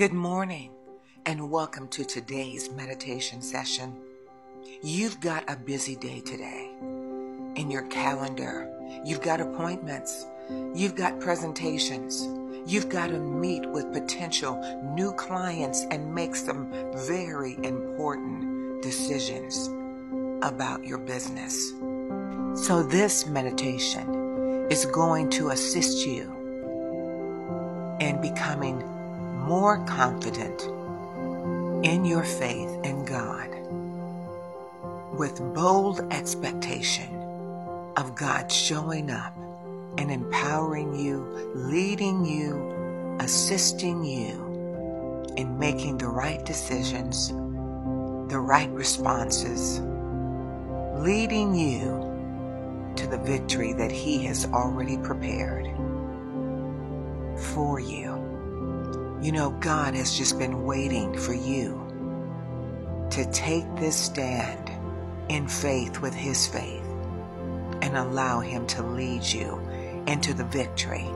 Good morning and welcome to today's meditation session. You've got a busy day today. In your calendar, you've got appointments, you've got presentations, you've got to meet with potential new clients and make some very important decisions about your business. So, this meditation is going to assist you in becoming more confident in your faith in God with bold expectation of God showing up and empowering you, leading you, assisting you in making the right decisions, the right responses, leading you to the victory that He has already prepared for you. You know, God has just been waiting for you to take this stand in faith with His faith and allow Him to lead you into the victory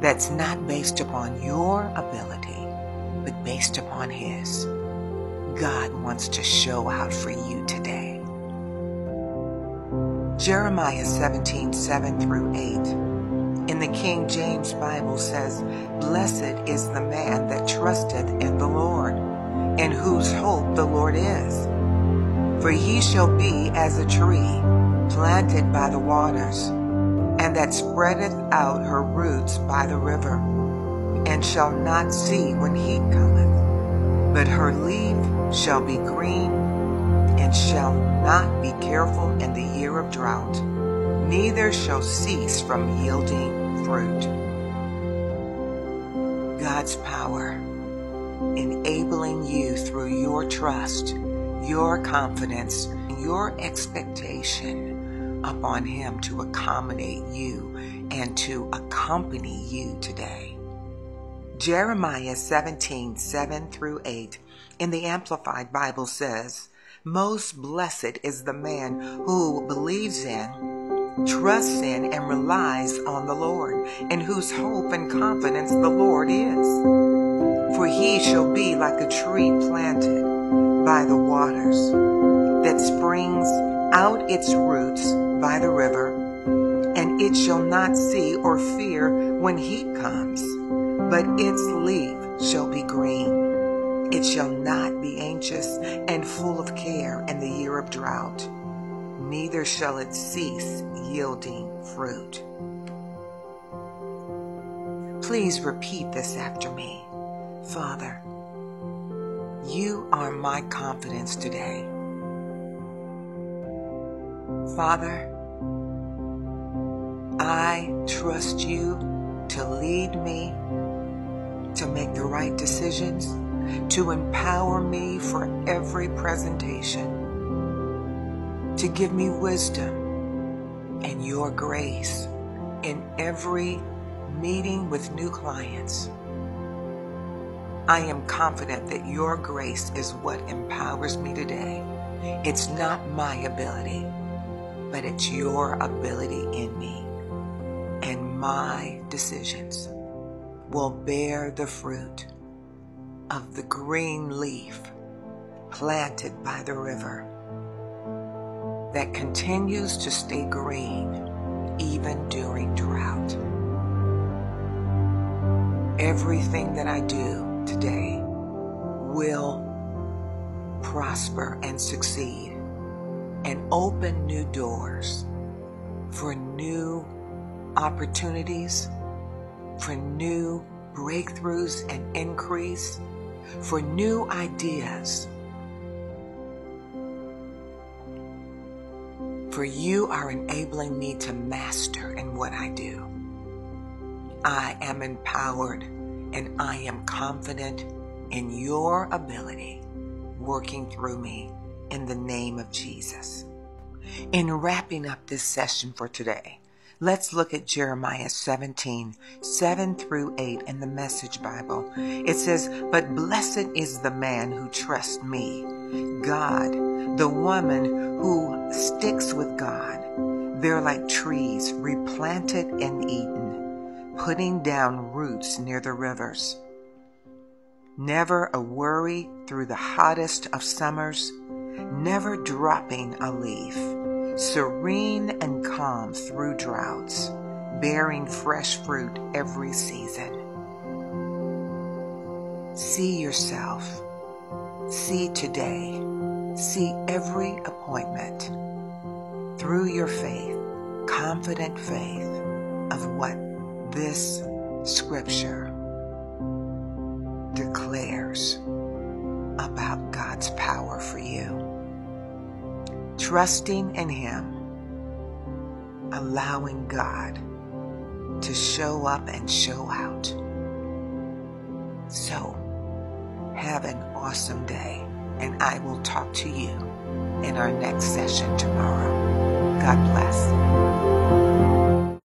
that's not based upon your ability, but based upon His. God wants to show out for you today. Jeremiah 17, 7 through 8 in the King James Bible says, Blessed is the man that trusteth in the Lord, in whose hope the Lord is. For he shall be as a tree planted by the waters, and that spreadeth out her roots by the river, and shall not see when heat cometh, but her leaf shall be green, and shall not be careful in the year of drought, neither shall cease from yielding fruit. God's power enabling you through your trust, your confidence, your expectation upon Him to accommodate you and to accompany you today. Jeremiah 17, 7 through 8 in the Amplified Bible says, Most blessed is the man who believes in trusts in and relies on the Lord, in whose hope and confidence the Lord is. For he shall be like a tree planted by the waters, that springs out its roots by the river, and it shall not see or fear when heat comes, but its leaf shall be green. It shall not be anxious and full of care in the year of drought neither shall it cease yielding fruit. Please repeat this after me. Father, you are my confidence today. Father, I trust you to lead me to make the right decisions, to empower me for every presentation to give me wisdom and your grace in every meeting with new clients. I am confident that your grace is what empowers me today. It's not my ability, but it's your ability in me. And my decisions will bear the fruit of the green leaf planted by the river that continues to stay green even during drought. Everything that I do today will prosper and succeed and open new doors for new opportunities, for new breakthroughs and increase, for new ideas for you are enabling me to master in what I do. I am empowered and I am confident in your ability working through me in the name of Jesus. In wrapping up this session for today, let's look at Jeremiah 17, 7 through 8 in the Message Bible. It says, But blessed is the man who trusts me, God, the woman who sticks with God. They're like trees replanted in Eden, putting down roots near the rivers. never a worry through the hottest of summers, never dropping a leaf, serene and calm through droughts, bearing fresh fruit every season. See yourself. See today. See every appointment through your faith, confident faith of what this scripture declares about God's power for you. Trusting in Him, allowing God to show up and show out. So, have an awesome day, and I will talk to you in our next session tomorrow. God bless.